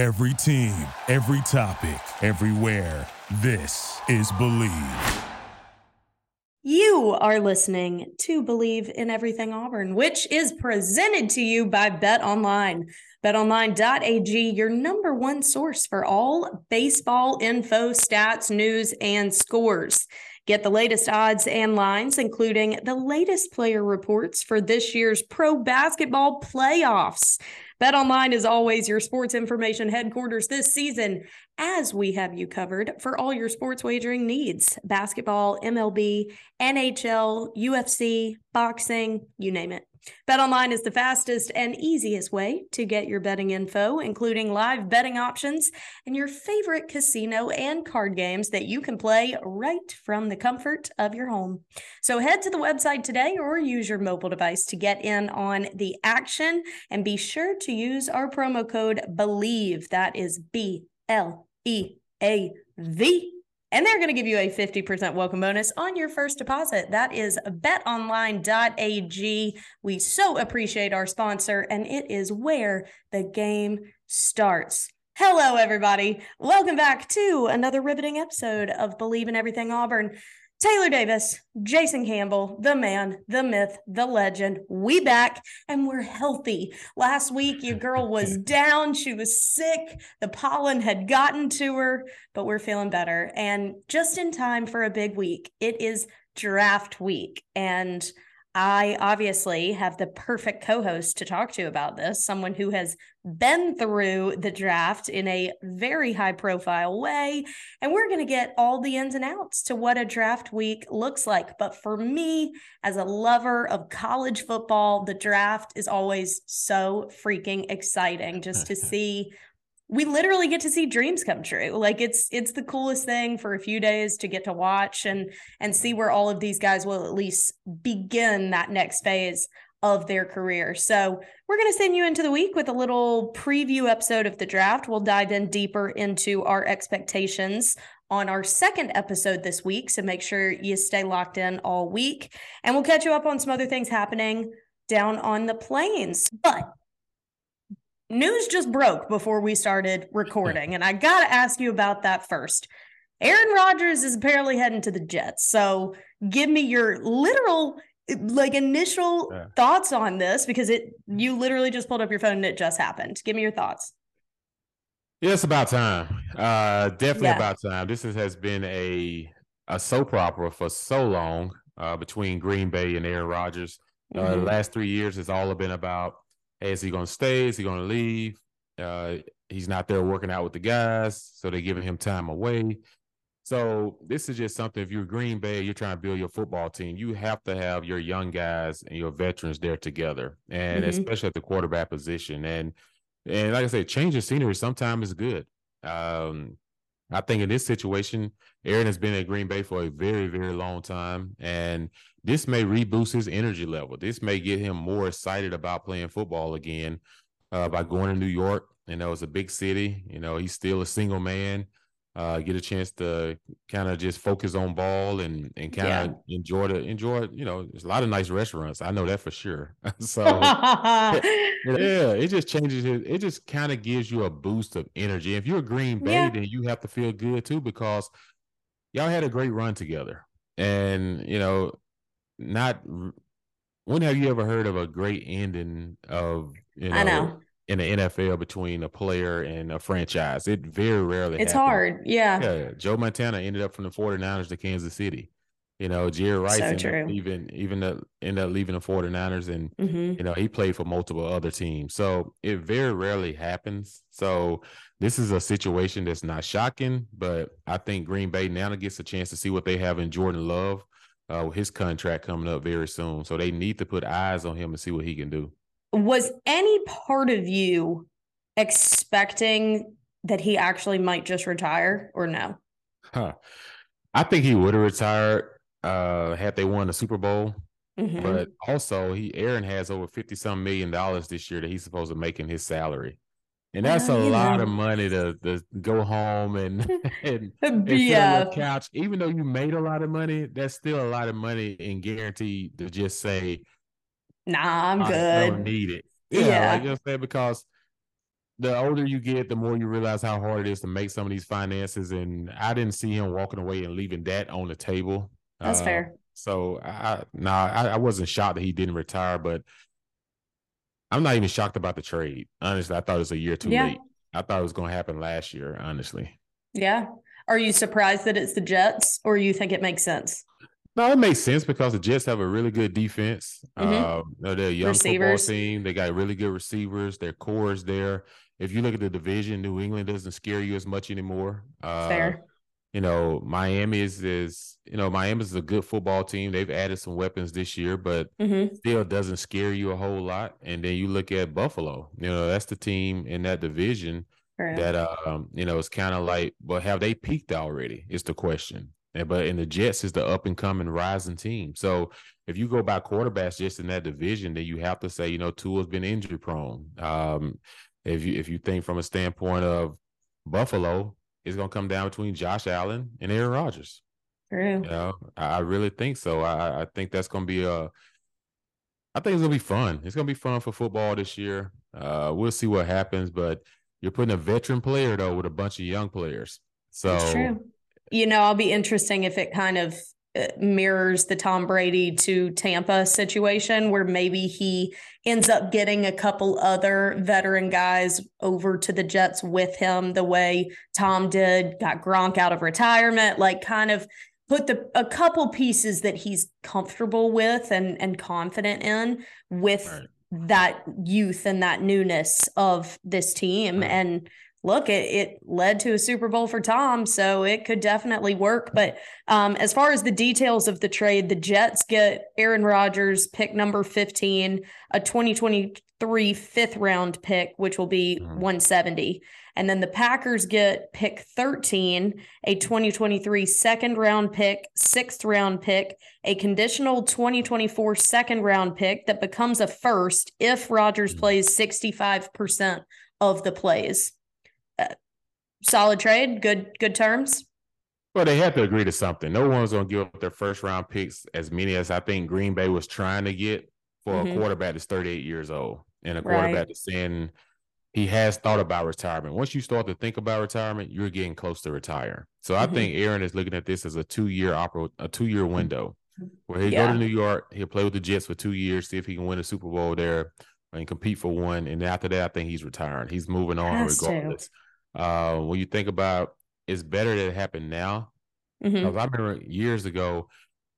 Every team, every topic, everywhere. This is Bleav. You are listening to Bleav in Everything Auburn, which is presented to you by BetOnline. BetOnline.ag, your number one source for all baseball info, stats, news, and scores. Get the latest odds and lines, including the latest player reports for this year's pro basketball playoffs. BetOnline is always your sports information headquarters this season, as we have you covered for all your sports wagering needs basketball, MLB, NHL, UFC, boxing, you name it. BetOnline is the fastest and easiest way to get your betting info, including live betting options and your favorite casino and card games that you can play right from the comfort of your home. So head to the website today or use your mobile device to get in on the action and be sure to use our promo code BLEAV. That is B L E A V and they're going to give you a 50% welcome bonus on your first deposit. That is betonline.ag. We so appreciate our sponsor, and it is where the game starts. Hello, everybody. Welcome back to another riveting episode of Bleav in Everything Auburn. Taylor Davis, Jason Campbell, the man, the myth, the legend. We back and we're healthy. Last week, your girl was down. She was sick. The pollen had gotten to her, but we're feeling better. And just in time for a big week, it is draft week. And I obviously have the perfect co host to talk to about this, someone who has been through the draft in a very high profile way. And we're going to get all the ins and outs to what a draft week looks like. But for me, as a lover of college football, the draft is always so freaking exciting just to see we literally get to see dreams come true. Like it's it's the coolest thing for a few days to get to watch and and see where all of these guys will at least begin that next phase of their career. So we're going to send you into the week with a little preview episode of the draft. We'll dive in deeper into our expectations on our second episode this week so make sure you stay locked in all week. And we'll catch you up on some other things happening down on the plains. But news just broke before we started recording, and I got to ask you about that first. Aaron Rodgers is apparently heading to the Jets. So give me your literal like initial yeah. thoughts on this because it you literally just pulled up your phone and it just happened. Give me your thoughts. Yeah, it's about time. Uh definitely yeah. about time. This is, has been a a soap opera for so long uh between Green Bay and Aaron Rodgers. Uh, mm-hmm. the last three years has all been about hey, is he going to stay? Is he going to leave? Uh, he's not there working out with the guys, so they're giving him time away. So this is just something. If you're Green Bay, you're trying to build your football team. You have to have your young guys and your veterans there together, and mm-hmm. especially at the quarterback position. And and like I said, change of scenery sometimes is good. Um, I think in this situation, Aaron has been at Green Bay for a very, very long time, and this may reboost his energy level. This may get him more excited about playing football again uh, by going to New York. You know, it's a big city. You know, he's still a single man. Uh, get a chance to kind of just focus on ball and and kind of yeah. enjoy the enjoy. You know, there's a lot of nice restaurants. I know that for sure. so yeah, it just changes it. It just kind of gives you a boost of energy. If you're a Green Bay, yeah. then you have to feel good too because y'all had a great run together. And you know, not when have you ever heard of a great ending of you know, I know in the NFL between a player and a franchise? It very rarely It's happens. hard. Yeah. Yeah. Joe Montana ended up from the 49ers to Kansas City. You know, Jerry Rice so ended even even the, ended up leaving the 49ers and mm-hmm. you know, he played for multiple other teams. So it very rarely happens. So this is a situation that's not shocking, but I think Green Bay now gets a chance to see what they have in Jordan Love uh, his contract coming up very soon. So they need to put eyes on him and see what he can do. Was any part of you expecting that he actually might just retire or no? Huh. I think he would have retired uh, had they won the Super Bowl. Mm-hmm. But also, he Aaron has over fifty some million dollars this year that he's supposed to make in his salary. And that's a lot know. of money to, to go home and and, and yeah. sit couch. Even though you made a lot of money, that's still a lot of money and guaranteed to just say, "Nah, I'm good." Don't need it. Yeah, yeah. Like you know what I'm saying? Because the older you get, the more you realize how hard it is to make some of these finances. And I didn't see him walking away and leaving that on the table. That's uh, fair. So I nah, I, I wasn't shocked that he didn't retire, but I'm not even shocked about the trade. Honestly, I thought it was a year too yeah. late. I thought it was going to happen last year. Honestly. Yeah. Are you surprised that it's the Jets, or you think it makes sense? No, it makes sense because the Jets have a really good defense. Mm-hmm. Uh, they're a young receivers. football team. They got really good receivers. Their core is there. If you look at the division, New England doesn't scare you as much anymore. Uh, Fair. You know, Miami is is you know Miami is a good football team. They've added some weapons this year, but mm-hmm. still doesn't scare you a whole lot. And then you look at Buffalo. You know, that's the team in that division that um you know it's kind of like, but have they peaked already? Is the question. And, but in the Jets is the up and coming rising team. So if you go by quarterbacks just in that division, then you have to say, you know, Tua's been injury prone. Um, if you if you think from a standpoint of Buffalo, it's gonna come down between Josh Allen and Aaron Rodgers. True. You know, I, I really think so. I, I think that's gonna be a I think it's gonna be fun. It's gonna be fun for football this year. Uh, we'll see what happens, but you're putting a veteran player though with a bunch of young players. So you know, I'll be interesting if it kind of uh, Uh, mirrors the Tom Brady to Tampa situation where maybe he ends up getting a couple other veteran guys over to the Jets with him the way Tom did, got Gronk out of retirement, like kind of put the a couple pieces that he's comfortable with and and confident in with that youth and that newness of this team and look, it, it led to a Super Bowl for Tom, so it could definitely work. But um, as far as the details of the trade, the Jets get Aaron Rodgers, pick number 15, a 2023 fifth round pick, which will be mm-hmm. 170. And then the Packers get pick 13, a 2023 second round pick, sixth round pick, a conditional 2024 second round pick that becomes a first if Rodgers mm-hmm. plays 65% of the plays solid trade, good good terms. Well, they had to agree to something. No one's going to give up their first round picks as many as I think Green Bay was trying to get for mm-hmm. a quarterback that's 38 years old and a quarterback right. that's saying he has thought about retirement. Once you start to think about retirement, you're getting close to retire. So I mm-hmm. think Aaron is looking at this as a two year opera, a two year window where he'll yeah. go to New York, he'll play with the Jets for two years, see if he can win a Super Bowl there and compete for one. And after that, I think he's retiring. He's moving on regardless. To. Uh, when you think about it's better that it happened now. Mm-hmm. I remember years ago,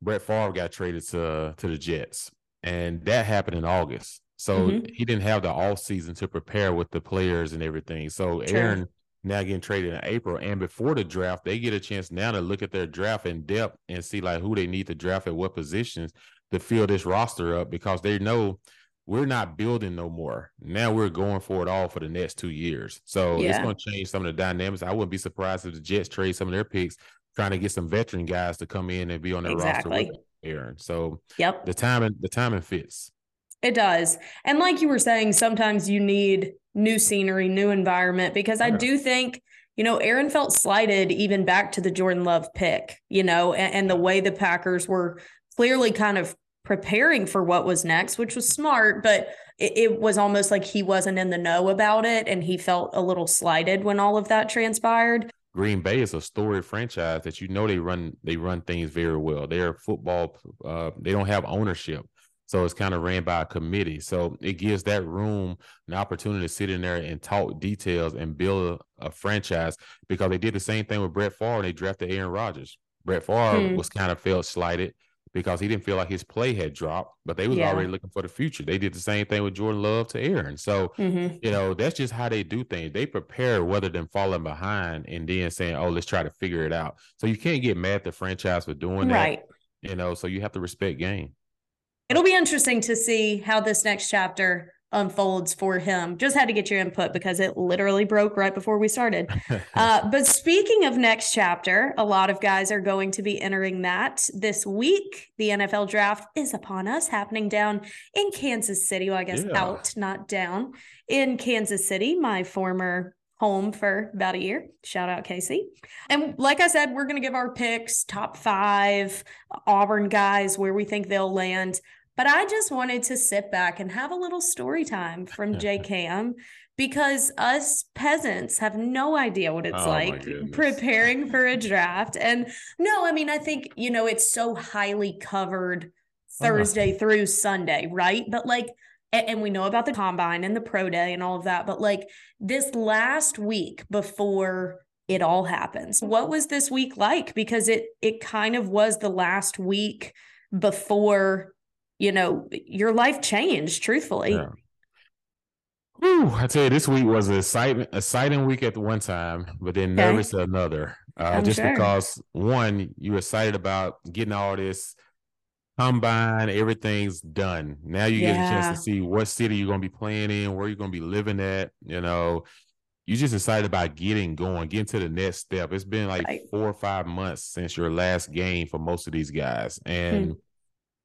Brett Favre got traded to to the Jets, and that happened in August. So mm-hmm. he didn't have the off season to prepare with the players and everything. So True. Aaron now getting traded in April, and before the draft, they get a chance now to look at their draft in depth and see like who they need to draft at what positions to fill this roster up because they know we're not building no more. Now we're going for it all for the next two years. So yeah. it's going to change some of the dynamics. I wouldn't be surprised if the Jets trade some of their picks, trying to get some veteran guys to come in and be on their exactly. roster with Aaron. So yep, the timing the timing fits. It does. And like you were saying, sometimes you need new scenery, new environment, because I do think, you know, Aaron felt slighted even back to the Jordan Love pick, you know, and, and the way the Packers were clearly kind of preparing for what was next, which was smart, but it, it, was almost like he wasn't in the know about it and he felt a little slighted when all of that transpired. Green Bay is a storied franchise that you know they run they run things very well. They're football uh, they don't have ownership. So it's kind of ran by a committee. So it gives that room an opportunity to sit in there and talk details and build a, a franchise because they did the same thing with Brett Favre and they drafted Aaron Rodgers. Brett Favre hmm. was kind of felt slighted because he didn't feel like his play had dropped, but they was yeah. already looking for the future. They did the same thing with Jordan Love to Aaron. So, mm-hmm. you know, that's just how they do things. They prepare rather than falling behind and then saying, oh, let's try to figure it out. So you can't get mad at the franchise for doing that. You know, so you have to respect game. It'll be interesting to see how this next chapter unfolds for him. Just had to get your input because it literally broke right before we started. uh, but speaking of next chapter, a lot of guys are going to be entering that this week. The NFL draft is upon us, happening down in Kansas City. Well, I guess yeah. out, not down in Kansas City, my former home for about a year. Shout out Casey. And like I said, we're going to give our picks, top five Auburn guys, where we think they'll land. But I just wanted to sit back and have a little story time from J Cam because us peasants have no idea what it's oh like preparing for a draft. And no, I mean, I think, you know, it's so highly covered uh-huh. Thursday through Sunday, right? But like, and we know about the combine and the pro day and all of that, but like this last week before it all happens, what was this week like? Because it it kind of was the last week before, you know, your life changed, truthfully. Yeah. Whew, I tell you, this week was a exciting, exciting week at the one time, but then okay. nervous at another. Uh, just sure. because one, you're excited about getting all this combine, everything's done. Now you yeah. get a chance to see what city you're gonna be playing in, where you're gonna be living at. You know, you're just excited about getting going, getting to the next step. It's been like right. four or five months since your last game for most of these guys, and hmm.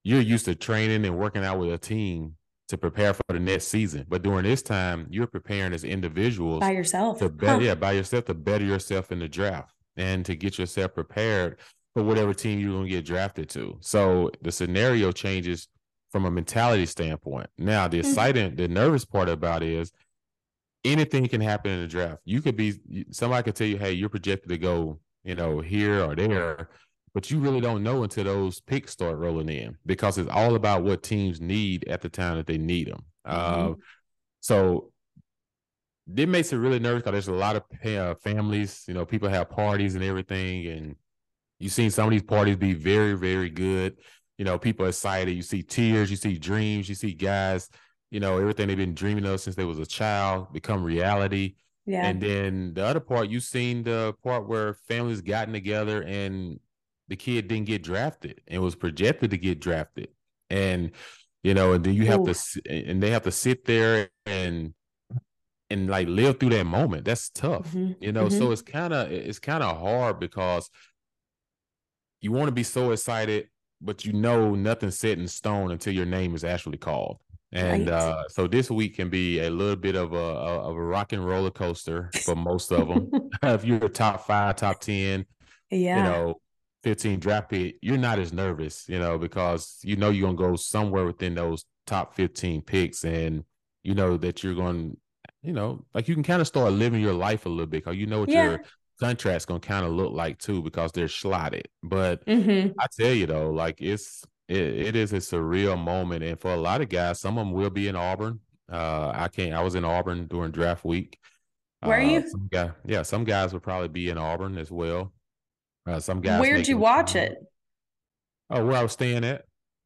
You're used to training and working out with a team to prepare for the next season. But during this time, you're preparing as individuals by yourself. To better, huh. yeah, by yourself to better yourself in the draft and to get yourself prepared for whatever team you're gonna get drafted to. So the scenario changes from a mentality standpoint. Now, the mm-hmm. exciting, the nervous part about it is anything can happen in the draft. You could be somebody could tell you, hey, you're projected to go, you know, here or there but you really don't know until those picks start rolling in because it's all about what teams need at the time that they need them. Mm-hmm. Uh, so it makes it really nervous because there's a lot of uh, families, you know, people have parties and everything, and you've seen some of these parties be very, very good. You know, people excited. You see tears, you see dreams, you see guys, you know, everything they've been dreaming of since they was a child become reality. Yeah. And then the other part, you've seen the part where families gotten together and the kid didn't get drafted and was projected to get drafted. And you know, and then you have Ooh. to and they have to sit there and and like live through that moment. That's tough. Mm-hmm. You know, mm-hmm. so it's kind of it's kind of hard because you want to be so excited, but you know nothing's set in stone until your name is actually called. And right. uh, so this week can be a little bit of a, of a rock and roller coaster for most of them. if you're top five, top ten, yeah, you know, 15 draft pick, you're not as nervous, you know, because you know you're gonna go somewhere within those top 15 picks, and you know that you're going, you know, like you can kind of start living your life a little bit because you know what yeah. your contract's gonna kind of look like too because they're slotted. But mm-hmm. I tell you though, like it's it, it is a surreal moment, and for a lot of guys, some of them will be in Auburn. Uh, I can't. I was in Auburn during draft week. Where are uh, you? Some guy, yeah, some guys would probably be in Auburn as well. Uh, some guys. Where'd you watch it? Oh, where I was staying at.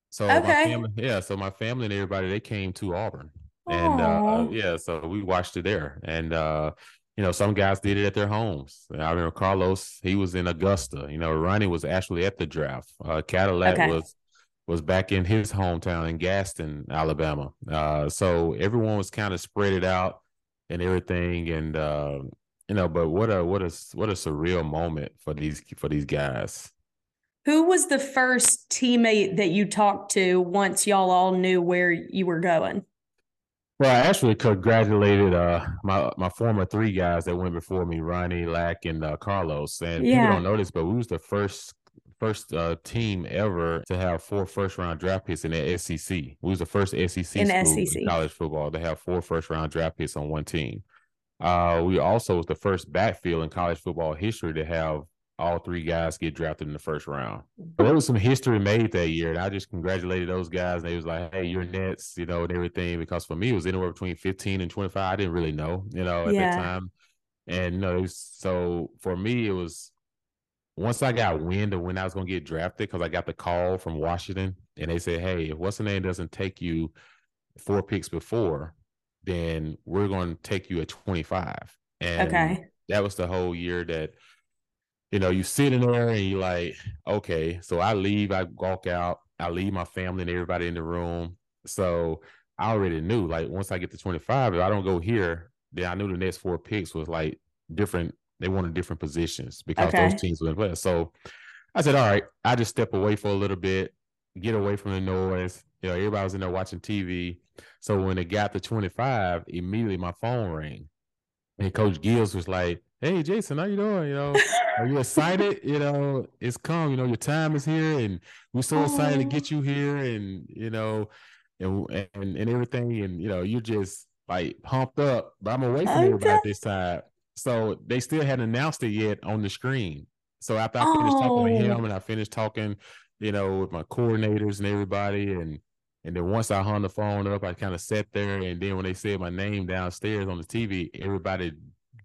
So okay. my family, yeah. So my family and everybody they came to Auburn, and uh, yeah, so we watched it there. And uh, you know, some guys did it at their homes. I remember Carlos; he was in Augusta. You know, Ronnie was actually at the draft. Uh, Cadillac okay. was was back in his hometown in Gadsden, Alabama. Uh, so everyone was kind of spread it out and everything, and uh, you know, but what a what a what a surreal moment for these for these guys. Who was the first teammate that you talked to once y'all all knew where you were going? Well, I actually congratulated uh, my my former three guys that went before me, Ronnie, Lack, and uh, Carlos. And yeah. people don't know this, but we was the first first uh, team ever to have four first round draft picks in the SEC. We was the first SEC in school SEC. in college football to have four first round draft picks on one team. Uh, we also was the first backfield in college football history to have all three guys get drafted in the first round. But there was some history made that year, and I just congratulated those guys. And they was like, "Hey, you're Nets," you know, and everything. Because for me, it was anywhere between 15 and 25. I didn't really know, you know, at yeah. that time. And you know, so for me, it was once I got wind of when I was going to get drafted, because I got the call from Washington, and they said, "Hey, if what's the name doesn't take you four picks before, then we're going to take you at 25. And okay. that was the whole year that, you know, you sit in there and you're like, okay, so I leave, I walk out, I leave my family and everybody in the room. So I already knew, like, once I get to 25, if I don't go here, then I knew the next four picks was like different. They wanted different positions because okay. those teams were in play. So I said, all right, I just step away for a little bit, get away from the noise. You know, everybody was in there watching TV. So when it got to 25, immediately my phone rang. And Coach Gibbs was like, Hey Jason, how you doing? You know, are you excited? you know, it's come, you know, your time is here and we're so excited to get you here and you know, and and, and everything. And you know, you're just like pumped up, but I'm away from okay. everybody this time. So they still hadn't announced it yet on the screen. So after I finished oh. talking with him and I finished talking, you know, with my coordinators and everybody, and and then once I hung the phone up, I kind of sat there, and then when they said my name downstairs on the TV, everybody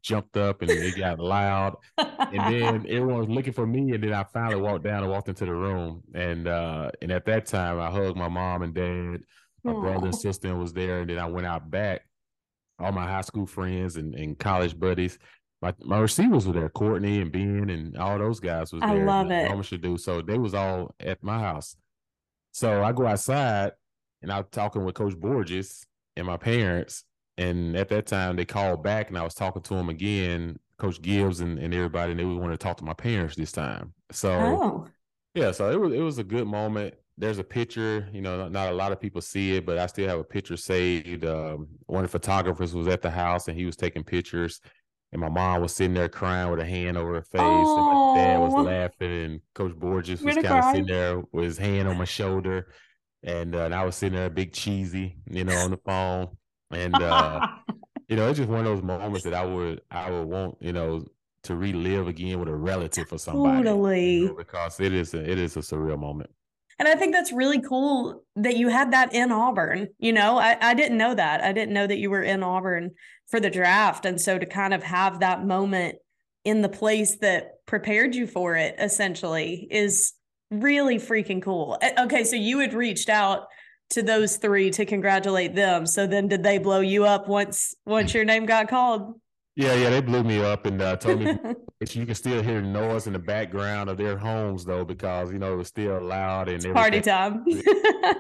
jumped up and it got loud. And then everyone was looking for me. And then I finally walked down and walked into the room. And uh, and at that time I hugged my mom and dad. My Aww. brother and sister was there. And then I went out back. All my high school friends and, and college buddies. My, my receivers were there, Courtney and Ben and all those guys was there. I love it. Norman should do. So they was all at my house. So I go outside and I was talking with Coach Borges and my parents and at that time, they called back, and I was talking to them again, Coach Gibbs and, and everybody, and they wanted to talk to my parents this time. So, oh. yeah, so it was it was a good moment. There's a picture, you know, not, not, a lot of people see it, but I still have a picture saved. Um, one of the photographers was at the house, and he was taking pictures. And my mom was sitting there crying with a hand over her face, oh. and my dad was laughing, and Coach Borges was kind of sitting there with his hand on my shoulder, and, uh, and I was sitting there, big cheesy, you know, on the phone. And uh, you know, it's just one of those moments that I would I would want, you know, to relive again with a relative or somebody. Totally. You know, because it is a, it is a surreal moment. And I think that's really cool that you had that in Auburn. You know, I, I didn't know that. I didn't know that you were in Auburn for the draft. And so to kind of have that moment in the place that prepared you for it essentially is really freaking cool. Okay, so you had reached out to those three to congratulate them. So then did they blow you up once once your name got called? Yeah, yeah, they blew me up and uh, told me you can still hear the noise in the background of their homes though, because you know it was still loud and party time.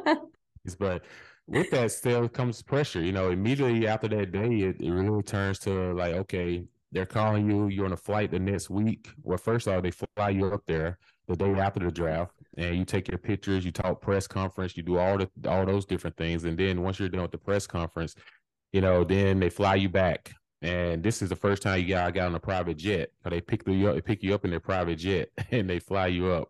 but with that still comes pressure. You know, immediately after that day, it, it really turns to like, okay, they're calling you, you're on a flight the next week. Well, first of all, they fly you up there the day after the draft and you take your pictures, you talk press conference, you do all the all those different things, and then once you're done with the press conference, you know, then they fly you back. And this is the first time you got got on a private jet. So they pick you up, they pick you up in their private jet, and they fly you up.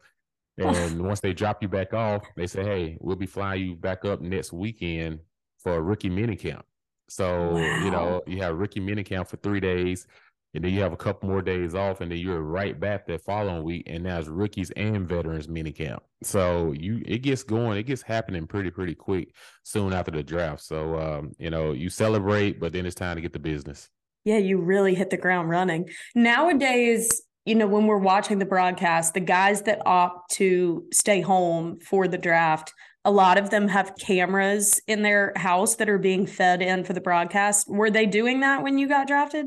And once they drop you back off, they say, "Hey, we'll be flying you back up next weekend for a rookie mini camp." So wow. you know, you have rookie mini camp for three days and then you have a couple more days off, and then you're right back that following week, and it's rookies and veterans mini camp. So you it gets going, it gets happening pretty pretty quick soon after the draft. So um, you know you celebrate, but then it's time to get the business. Yeah, you really hit the ground running nowadays. You know, when we're watching the broadcast, the guys that opt to stay home for the draft, a lot of them have cameras in their house that are being fed in for the broadcast. Were they doing that when you got drafted?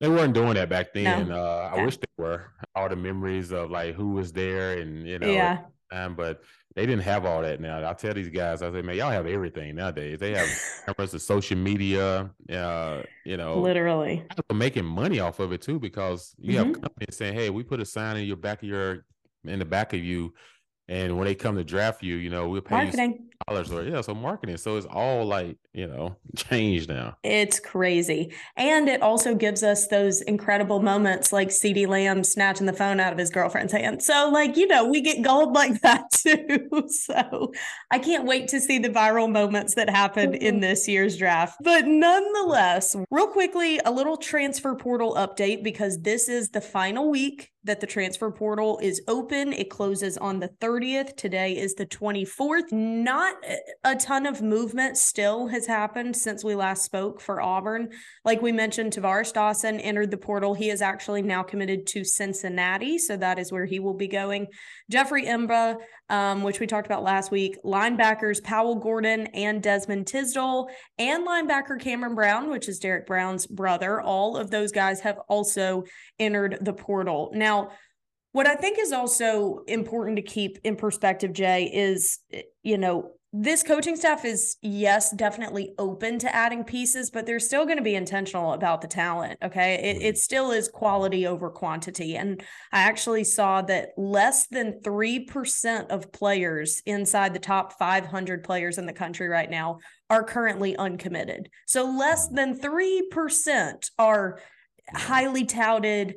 They weren't doing that back then. No. Uh. I wish they were. All the memories of like who was there and you know, yeah. But they didn't have all that now. I tell these guys, I say, man, y'all have everything nowadays. They have cameras, of social media, uh, you know, literally making money off of it too, because you mm-hmm. have companies saying, hey, we put a sign in your back of your in the back of you and when they come to draft you, you know, we'll pay marketing. you dollars or yeah, so marketing. So it's all like, you know, changed now. It's crazy. And it also gives us those incredible moments like CeeDee Lamb snatching the phone out of his girlfriend's hand. So like, you know, we get gold like that too. so I can't wait to see the viral moments that happen in mm-hmm. this year's draft. But nonetheless, real quickly, a little transfer portal update because this is the final week that the transfer portal is open. It closes on the 30th. Today is the 24th. Not a ton of movement still has happened since we last spoke for Auburn. Like we mentioned, Tavares Dawson entered the portal. He is actually now committed to Cincinnati. So that is where he will be going. Jeffrey M'ba, um, which we talked about last week, linebackers Powell Gordon and Desmond Tisdale, and linebacker Cameron Brown, which is Derick Brown's brother. All of those guys have also entered the portal. Now, what I think is also important to keep in perspective, Jay, is, you know, this coaching staff is yes definitely open to adding pieces but they're still going to be intentional about the talent okay? It, it still is quality over quantity and i actually saw that less than 3% of players inside the top 500 players in the country right now are currently uncommitted. So less than 3% are highly touted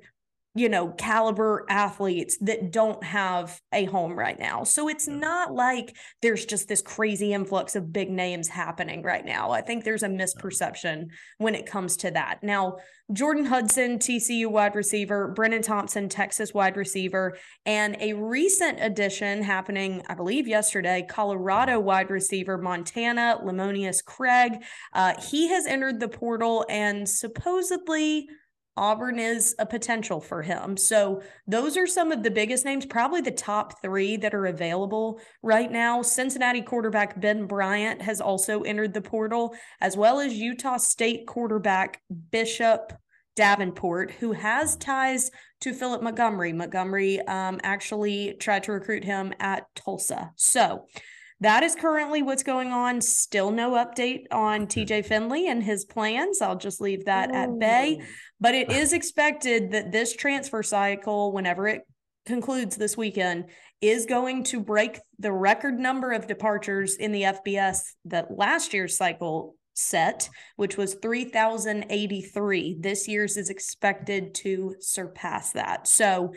you know, caliber athletes that don't have a home right now. So it's not like there's just this crazy influx of big names happening right now. I think there's a misperception when it comes to that. Now, Jordan Hudson, TCU wide receiver, Brenen Thompson, Texas wide receiver, and a recent addition happening, I believe, yesterday, Colorado wide receiver, Montana, Lemonious Craig. Uh, he has entered the portal and supposedly Auburn is a potential for him. So those are some of the biggest names, probably the top three that are available right now. Cincinnati quarterback Ben Bryant has also entered the portal, as well as Utah State quarterback Bishop Davenport, who has ties to Philip Montgomery. Montgomery um, actually tried to recruit him at Tulsa. So that is currently what's going on. Still no update on TJ Finley and his plans. I'll just leave that at bay. But it is expected that this transfer cycle, whenever it concludes this weekend, is going to break the record number of departures in the FBS that last year's cycle set, which was 3,083. This year's is expected to surpass that. So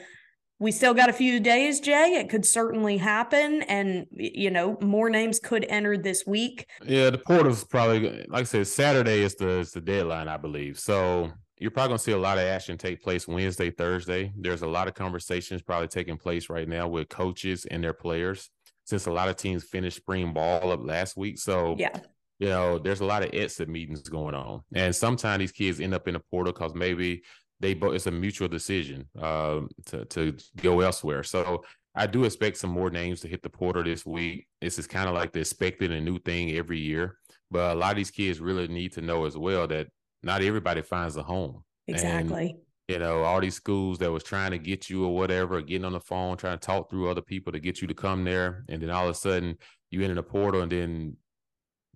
we still got a few days, Jay. It could certainly happen. And, you know, more names could enter this week. Yeah, the portal's probably, like I said, Saturday is the, is the deadline, I believe. So you're probably going to see a lot of action take place Wednesday, Thursday. There's a lot of conversations probably taking place right now with coaches and their players since a lot of teams finished spring ball up last week. So, yeah. You know, there's a lot of exit meetings going on. And sometimes these kids end up in the portal because maybe they both it's a mutual decision uh, to to go elsewhere. So I do expect some more names to hit the portal this week. This is kind of like the expected a new thing every year. But a lot of these kids really need to know as well that not everybody finds a home. Exactly. And, you know, all these schools that was trying to get you or whatever, getting on the phone, trying to talk through other people to get you to come there. And then all of a sudden you enter the portal and then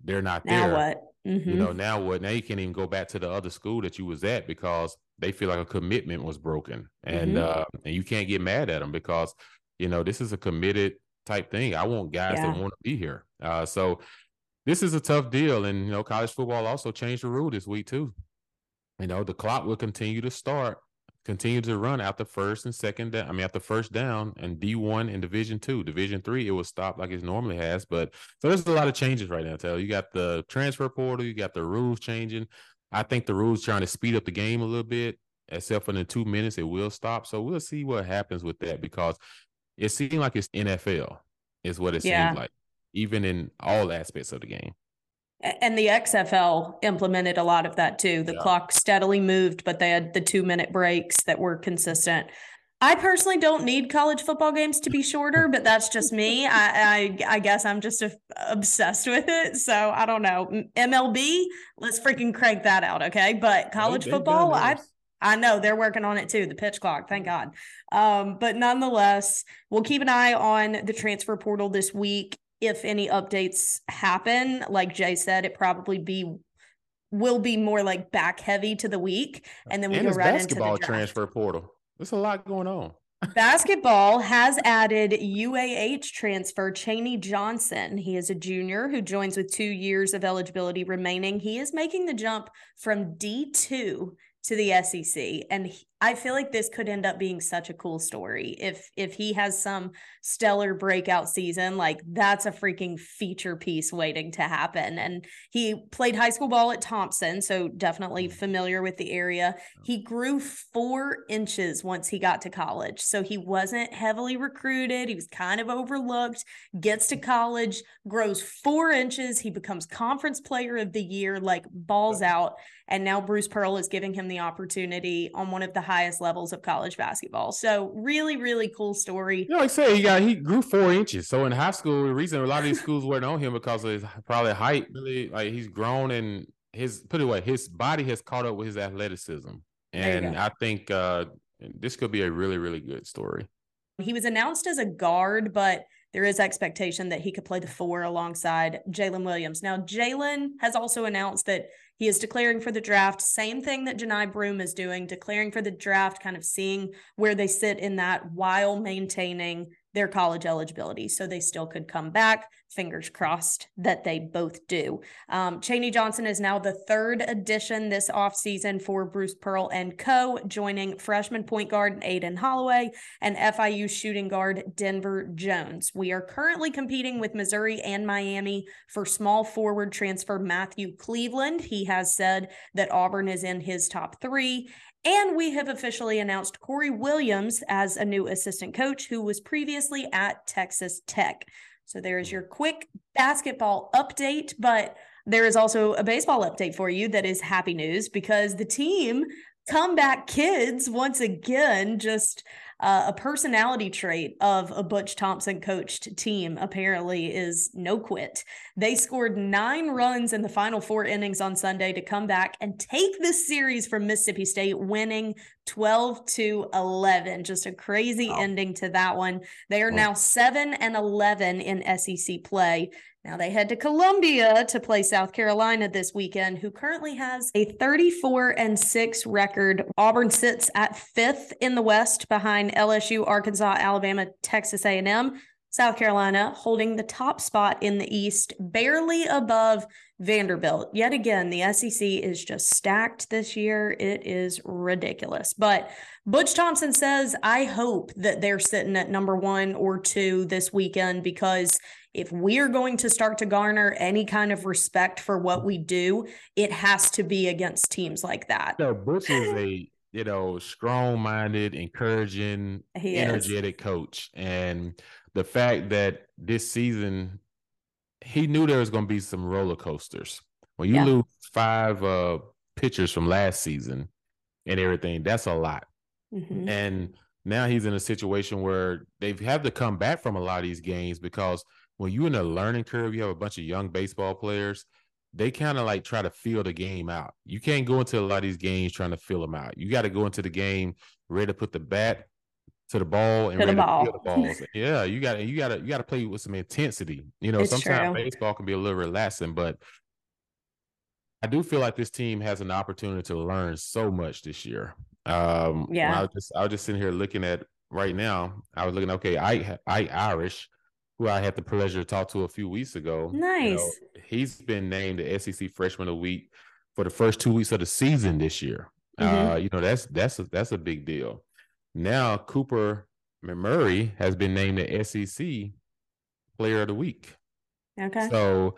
they're not now there. Now what? Mm-hmm. You know, now what? Now you can't even go back to the other school that you was at because they feel like a commitment was broken, and mm-hmm. uh, and you can't get mad at them because you know this is a committed type thing. I want guys yeah. that want to be here. Uh, so this is a tough deal, and you know, college football also changed the rule this week too. You know, the clock will continue to start, continue to run after first and second down. I mean, after first down and D one and Division two, Division three, it will stop like it normally has. But so there's a lot of changes right now. Tell you got the transfer portal, you got the rules changing. I think the rules trying to speed up the game a little bit, except for the two minutes, it will stop. So we'll see what happens with that because it seems like it's NFL, is what it yeah. seems like, even in all aspects of the game. And the XFL implemented a lot of that too. The yeah. clock steadily moved, but they had the two minute breaks that were consistent. I personally don't need college football games to be shorter, but that's just me. I I, I guess I'm just a, obsessed with it. So I don't know. MLB, let's freaking crank that out, okay? But college football, I I know they're working on it too. The pitch clock, thank God. Um, but nonetheless, we'll keep an eye on the transfer portal this week. If any updates happen, like Jay said, it probably be will be more like back heavy to the week, and then we and go right into the transfer portal. There's a lot going on. Basketball has added UAH transfer Chaney Johnson. He is a junior who joins with two years of eligibility remaining. He is making the jump from D2 to the SEC. And I feel like this could end up being such a cool story. If if he has some stellar breakout season, like that's a freaking feature piece waiting to happen. And he played high school ball at Thompson, so definitely mm. familiar with the area. He grew 4 inches once he got to college. So he wasn't heavily recruited, he was kind of overlooked, gets to college, grows 4 inches, he becomes conference player of the year, like balls out. And now Bruce Pearl is giving him the opportunity on one of the highest levels of college basketball. So really, really cool story. You know, like I say, he got he grew four inches. So in high school, the reason a lot of these schools weren't on him because of his probably height. Really, like he's grown and his put it away, his body has caught up with his athleticism. And I think uh this could be a really, really good story. He was announced as a guard, but there is expectation that he could play the four alongside Jaylin Williams. Now, Jalen has also announced that he is declaring for the draft. Same thing that Johni Broom is doing, declaring for the draft, kind of seeing where they sit in that while maintaining their college eligibility. So they still could come back. Fingers crossed that they both do. Um, Chaney Johnson is now the third addition this offseason for Bruce Pearl and co, joining freshman point guard Aden Holloway and FIU shooting guard Denver Jones. We are currently competing with Missouri and Miami for small forward transfer Matthew Cleveland. He has said that Auburn is in his top three. And we have officially announced Corey Williams as a new assistant coach who was previously at Texas Tech. So there is hmm. your quick basketball update, but there is also a baseball update for you that is happy news because the team comeback kids once again just uh, a personality trait of a Butch Thompson coached team apparently is no quit. They scored nine runs in the final four innings on Sunday to come back and take this series from Mississippi State, winning 12 to 11. Just a crazy wow. ending to that one. They are wow. now 7 and 11 in SEC play. Now they head to Columbia to play South Carolina this weekend, who currently has a 34 and 6 record. Auburn sits at 5th in the West behind LSU, Arkansas, Alabama, Texas A&M. South Carolina holding the top spot in the East, barely above Vanderbilt. Yet again, the SEC is just stacked this year. It is ridiculous. But Butch Thompson says, I hope that they're sitting at number one or two this weekend because if we're going to start to garner any kind of respect for what we do, it has to be against teams like that. No, Butch is a you know strong-minded, encouraging, he energetic is. coach, and the fact that this season he knew there was going to be some roller coasters. When you yeah. lose five uh, pitchers from last season and everything, that's a lot. Mm-hmm. And now he's in a situation where they have had to come back from a lot of these games because when you're in a learning curve, you have a bunch of young baseball players. They kind of like try to feel the game out. You can't go into a lot of these games trying to feel them out. You got to go into the game ready to put the bat to the ball and to ready the ball. to the balls. yeah, you got to you got to you got to play with some intensity. You know, it's sometimes true. baseball can be a little relaxing, but I do feel like this team has an opportunity to learn so much this year. Um, yeah, I was just I was just sitting here looking at right now. I was looking. Okay, I Ike Irish who I had the pleasure to talk to a few weeks ago. Nice. You know, he's been named the SEC Freshman of the Week for the first two weeks of the season this year. Mm-hmm. Uh, you know, that's that's a, that's a big deal. Now Cooper Murray has been named the SEC Player of the Week. Okay. So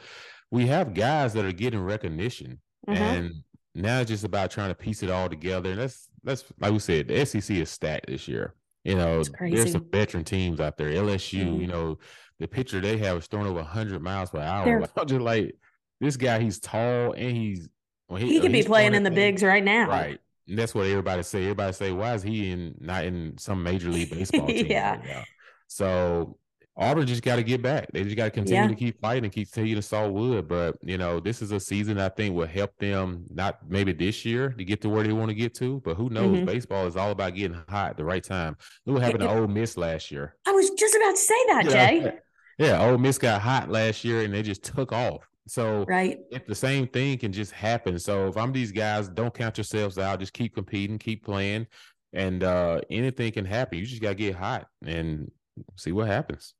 we have guys that are getting recognition, mm-hmm. and now it's just about trying to piece it all together. And that's that's like we said, the SEC is stacked this year. You know, there's some veteran teams out there. LSU, mm-hmm. you know, the pitcher they have is throwing over 100 miles per hour. I'm just like, this guy, he's tall and he's well, he, he could be playing in the bigs right now. Right. And that's what everybody say. Everybody say, why is he in not in some major league baseball team? yeah. Right so Auburn just got to get back. They just got to continue yeah. to keep fighting and keep continue to saw wood. But you know, this is a season I think will help them not maybe this year to get to where they want to get to, but who knows? Mm-hmm. Baseball is all about getting hot at the right time. Look what happened to Ole Miss last year. I was just about to say that, Jay. Yeah, Ole Miss got hot last year and they just took off. So right, if the same thing can just happen. So if I'm these guys, don't count yourselves out. Just keep competing, keep playing, and uh anything can happen. You just gotta get hot and see what happens.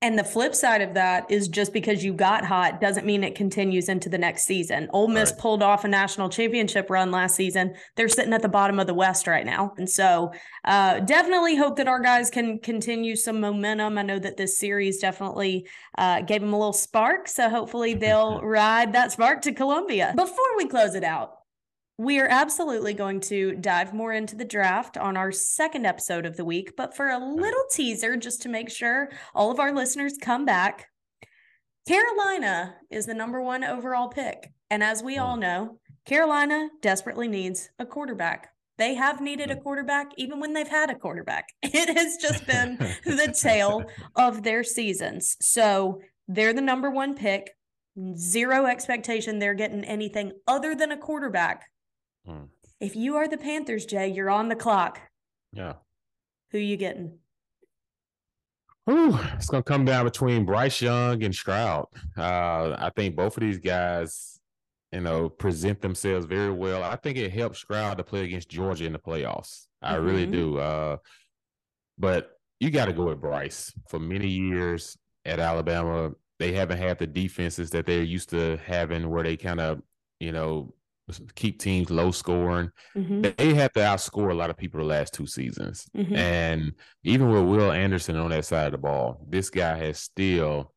And the flip side of that is just because you got hot doesn't mean it continues into the next season. Ole Miss right. pulled off a national championship run last season. They're sitting at the bottom of the West right now. And so uh, definitely hope that our guys can continue some momentum. I know that this series definitely uh, gave them a little spark. So hopefully they'll ride that spark to Columbia. Before we close it out, we are absolutely going to dive more into the draft on our second episode of the week. But for a little teaser, just to make sure all of our listeners come back, Carolina is the number one overall pick. And as we all hmm. know, Carolina desperately needs a quarterback. They have needed a hmm. quarterback even when they've had a quarterback. It has just been the tale of their seasons. So they're the number one pick. Zero expectation they're getting anything other than a quarterback Mm. If you are the Panthers, Jay, you're on the clock. Yeah. Who you getting? Ooh, it's gonna come down between Bryce Young and Stroud. Uh, I think both of these guys, you know, present themselves very well. I think it helps Stroud to play against Georgia in the playoffs. I mm-hmm. really do. Uh, but you got to go with Bryce. For many years at Alabama, they haven't had the defenses that they're used to having, where they kind of, you know, keep teams low scoring. Mm-hmm. They had to outscore a lot of people the last two seasons. Mm-hmm. And even with Will Anderson on that side of the ball, this guy has still,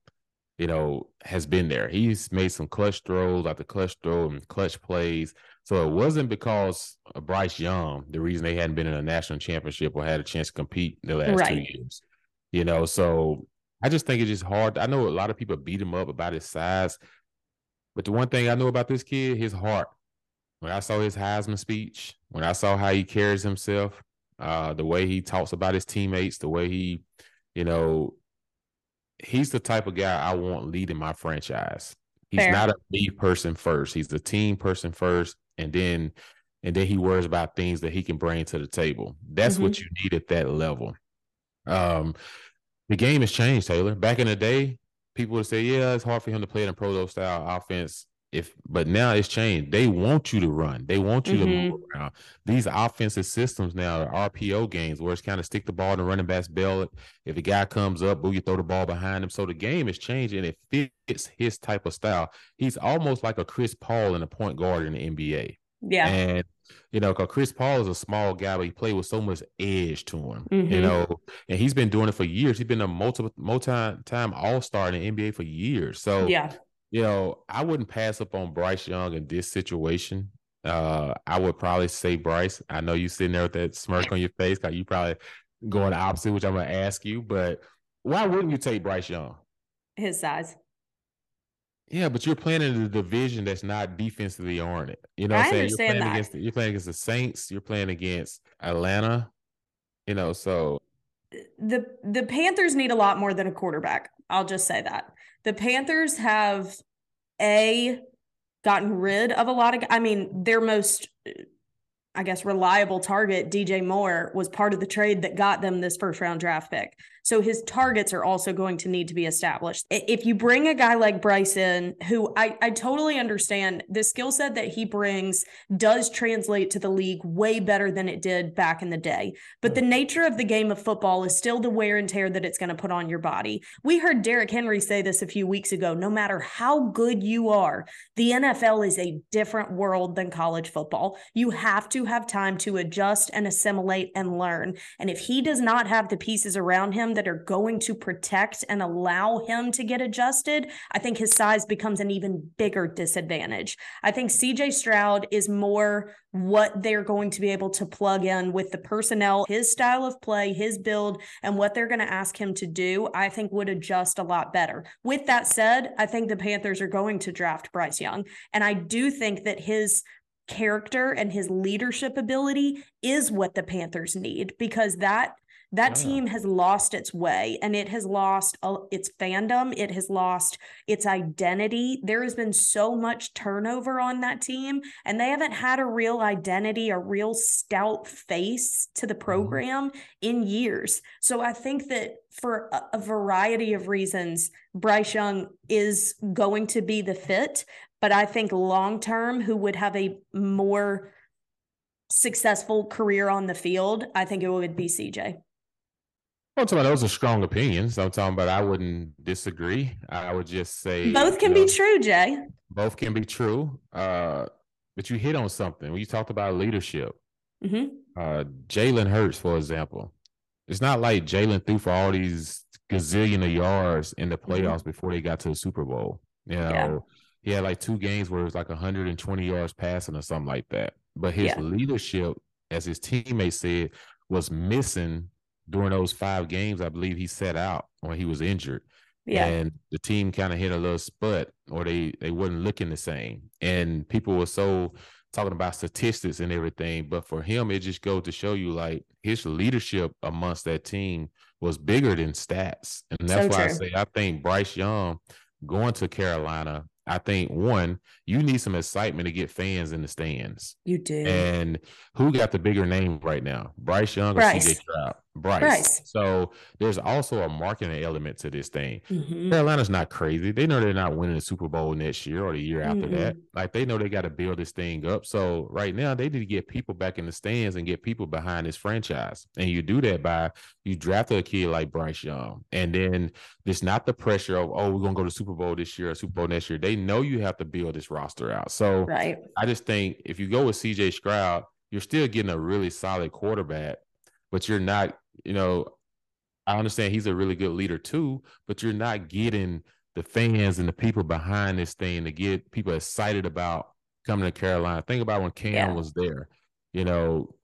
you know, has been there. He's made some clutch throws after clutch throw and clutch plays. So it wasn't because of Bryce Young, the reason they hadn't been in a national championship or had a chance to compete the last right. two years. You know, so I just think it's just hard. I know a lot of people beat him up about his size, but the one thing I know about this kid, his heart when I saw his Heisman speech, when I saw how he carries himself, uh, the way he talks about his teammates, the way he, you know, he's the type of guy I want leading my franchise. He's Fair. not a me person first. He's the team person first, and then and then he worries about things that he can bring to the table. That's mm-hmm. what you need at that level. Um, the game has changed, Taylor. Back in the day, people would say, "Yeah, it's hard for him to play in a pro style offense." If but now it's changed. They want you to run. They want you mm-hmm. to move mm-hmm. around. These offensive systems now are RPO games where it's kind of stick the ball in the running back's belly. If a guy comes up, boo, you throw the ball behind him. So the game is changing. It fits his type of style. He's almost like a Chris Paul in a point guard in the NBA. Yeah. And you know, because Chris Paul is a small guy, but he played with so much edge to him. Mm-hmm. You know, and he's been doing it for years. He's been a multiple multi-time All Star in the NBA for years. So yeah, you know, I wouldn't pass up on Bryce Young in this situation. Uh, I would probably say Bryce. I know you sitting there with that smirk on your face because you probably going the opposite, which I'm gonna ask you. But why wouldn't you take Bryce Young? His size. Yeah, but you're playing in a division that's not defensively oriented. You know, what I'm saying you're playing that. against you're playing against the Saints. You're playing against Atlanta. You know, so the the Panthers need a lot more than a quarterback. I'll just say that. The Panthers have a gotten rid of a lot of I mean, their most I guess reliable target DJ Moore was part of the trade that got them this first round draft pick. So his targets are also going to need to be established. If you bring a guy like Bryson, who I, I totally understand the skill set that he brings does translate to the league way better than it did back in the day. But the nature of the game of football is still the wear and tear that it's going to put on your body. We heard Derrick Henry say this a few weeks ago no matter how good you are, the NFL is a different world than college football. You have to have time to adjust and assimilate and learn. And if he does not have the pieces around him, that are going to protect and allow him to get adjusted, I think his size becomes an even bigger disadvantage. I think CJ Stroud is more what they're going to be able to plug in with the personnel, his style of play, his build, and what they're going to ask him to do, I think would adjust a lot better. With that said, I think the Panthers are going to draft Bryce Young. And I do think that his character and his leadership ability is what the Panthers need because that that yeah. team has lost its way and it has lost its fandom. It has lost its identity. There has been so much turnover on that team, and they haven't had a real identity, a real stout face to the mm-hmm. program mm-hmm. in years. So I think that for a, a variety of reasons, Bryce Young is going to be the fit. But I think long term, who would have a more successful career on the field, I think it would be CJ. I'm talking about those are strong opinions. I'm talking about I wouldn't disagree. I would just say both can know, be true, Jay. Both can be true. Uh, but you hit on something when you talked about leadership. Mm-hmm. Uh, Jalen Hurts, for example, it's not like Jalen threw for all these gazillion of yards in the mm-hmm. playoffs mm-hmm. before they got to the Super Bowl. You know, yeah. he had like two games where it was like 120 yards passing or something like that. But his yeah. leadership, as his teammates said, was missing during those five games, I believe he set out when he was injured. Yeah. And the team kind of hit a little sput or they they wasn't looking the same. And people were so talking about statistics and everything. But for him, it just goes to show you like his leadership amongst that team was bigger than stats. And that's so why true. I say I think Bryce Young going to Carolina I think one, you need some excitement to get fans in the stands. You do. And who got the bigger name right now? Bryce Young or CJ Stroud? Bryce. Bryce. So there's also a marketing element to this thing. Mm-hmm. Carolina's not crazy. They know they're not winning the Super Bowl next year or the year after mm-hmm. that. Like they know they got to build this thing up. So right now they need to get people back in the stands and get people behind this franchise. And you do that by you draft a kid like Bryce Young. And then it's not the pressure of, oh, we're gonna go to Super Bowl this year or Super Bowl next year. They know you have to build this roster out. So right. I just think if you go with CJ Stroud, you're still getting a really solid quarterback, but you're not you know, I understand he's a really good leader too, but you're not getting the fans and the people behind this thing to get people excited about coming to Carolina. Think about when Cam yeah. was there, you know,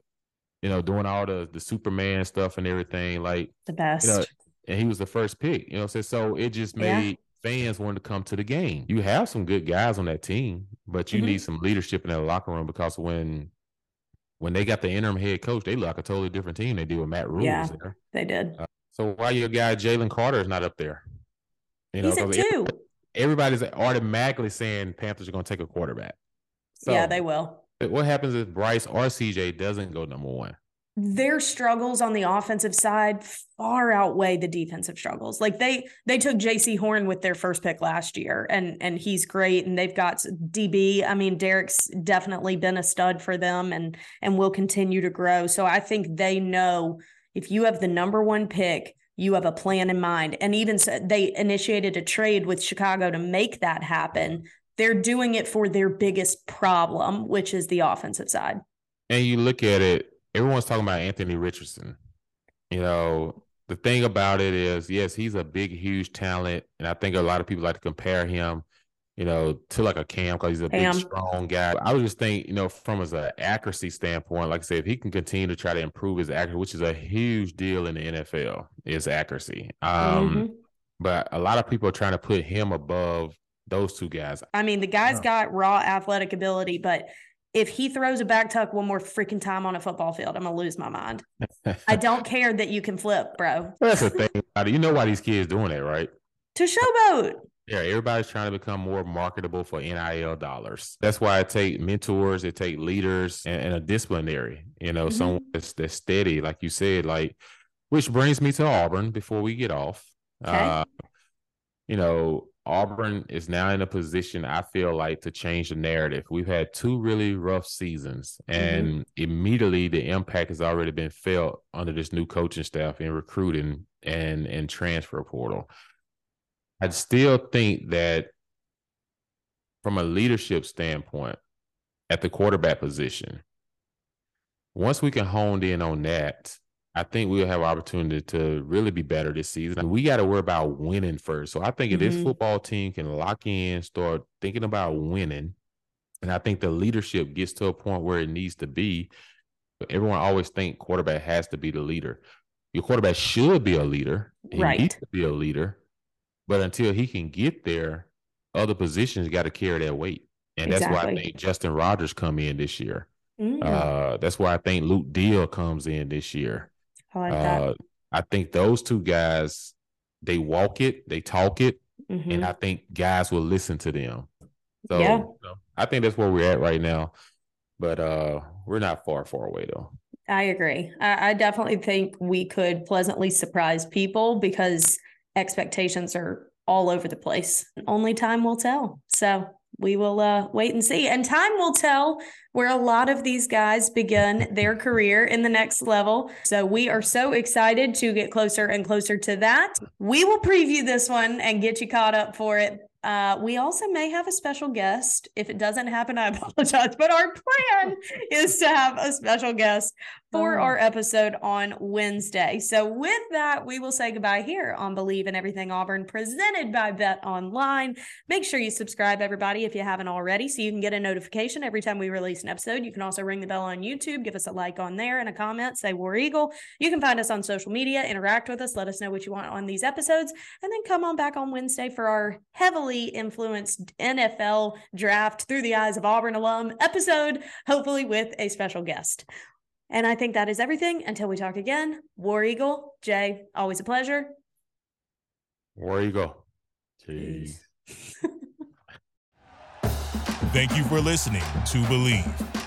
you know, doing all the the Superman stuff and everything, like the best. You know, and he was the first pick, you know. So, so it just made yeah. fans want to come to the game. You have some good guys on that team, but you mm-hmm. need some leadership in that locker room because when when they got the interim head coach, they look like a totally different team. They did with Matt Rhule. Yeah, there. they did. Uh, so why your guy Jalen Carter is not up there? You know, He's at two. Everybody's automatically saying Panthers are going to take a quarterback. So yeah, they will. What happens if Bryce or CJ doesn't go number one? Their struggles on the offensive side far outweigh the defensive struggles. Like they they took Jaycee Horn with their first pick last year and and he's great and they've got DB. I mean Derek's definitely been a stud for them and and will continue to grow. So I think they know if you have the number 1 pick, you have a plan in mind. And even so, they initiated a trade with Chicago to make that happen. They're doing it for their biggest problem, which is the offensive side. And you look at it everyone's talking about Anthony Richardson. You know, the thing about it is, yes, he's a big, huge talent, and I think a lot of people like to compare him, you know, to like a Cam because he's a Cam. big, strong guy. I would just think, you know, from as an accuracy standpoint, like I said, if he can continue to try to improve his accuracy, which is a huge deal in the NFL, is accuracy. Um, mm-hmm. But a lot of people are trying to put him above those two guys. I mean, the guy's got raw athletic ability, but if he throws a back tuck one more freaking time on a football field, I'm gonna lose my mind. I don't care that you can flip, bro. That's the thing about it. You know why these kids doing it, right? To showboat. Yeah, everybody's trying to become more marketable for NIL dollars. That's why I take mentors, it take leaders, and, and a disciplinary. You know, mm-hmm. someone that's, that's steady, like you said. Like, which brings me to Auburn. Before we get off, okay. uh, you know, Auburn is now in a position, I feel like, to change the narrative. We've had two really rough seasons, and mm-hmm. immediately the impact has already been felt under this new coaching staff in recruiting and and transfer portal. I still think that from a leadership standpoint, at the quarterback position, once we can hone in on that, I think we'll have opportunity to really be better this season. We got to worry about winning first. So I think if mm-hmm. this football team can lock in, start thinking about winning, and I think the leadership gets to a point where it needs to be. Everyone always think quarterback has to be the leader. Your quarterback should be a leader. He right. needs to be a leader. But until he can get there, other positions got to carry that weight. And exactly. that's why I think Justin Rogers come in this year. Mm-hmm. Uh, that's why I think Luke Deal comes in this year. I like that. Uh, I think those two guys, they walk it, they talk it, mm-hmm. and I think guys will listen to them. So yeah. You know, I think that's where we're at right now. But uh we're not far, far away though. I agree. I, I definitely think we could pleasantly surprise people because expectations are all over the place. Only time will tell. So we will uh, wait and see. And time will tell where a lot of these guys begin their career in the next level. So we are so excited to get closer and closer to that. We will preview this one and get you caught up for it uh, we also may have a special guest. If it doesn't happen, I apologize. But our plan is to have a special guest for oh. our episode on Wednesday. So, with that, we will say goodbye here on Bleav in Everything Auburn, presented by BetOnline. Make sure you subscribe, everybody, if you haven't already, so you can get a notification every time we release an episode. You can also ring the bell on YouTube, give us a like on there and a comment, say War Eagle. You can find us on social media, interact with us, let us know what you want on these episodes, and then come on back on Wednesday for our heavily influenced NFL draft through the eyes of Auburn alum episode, hopefully with a special guest. And I think that is everything until we talk again. War Eagle, Jay, always a pleasure. War Eagle. Jeez. Thank you for listening to Bleav.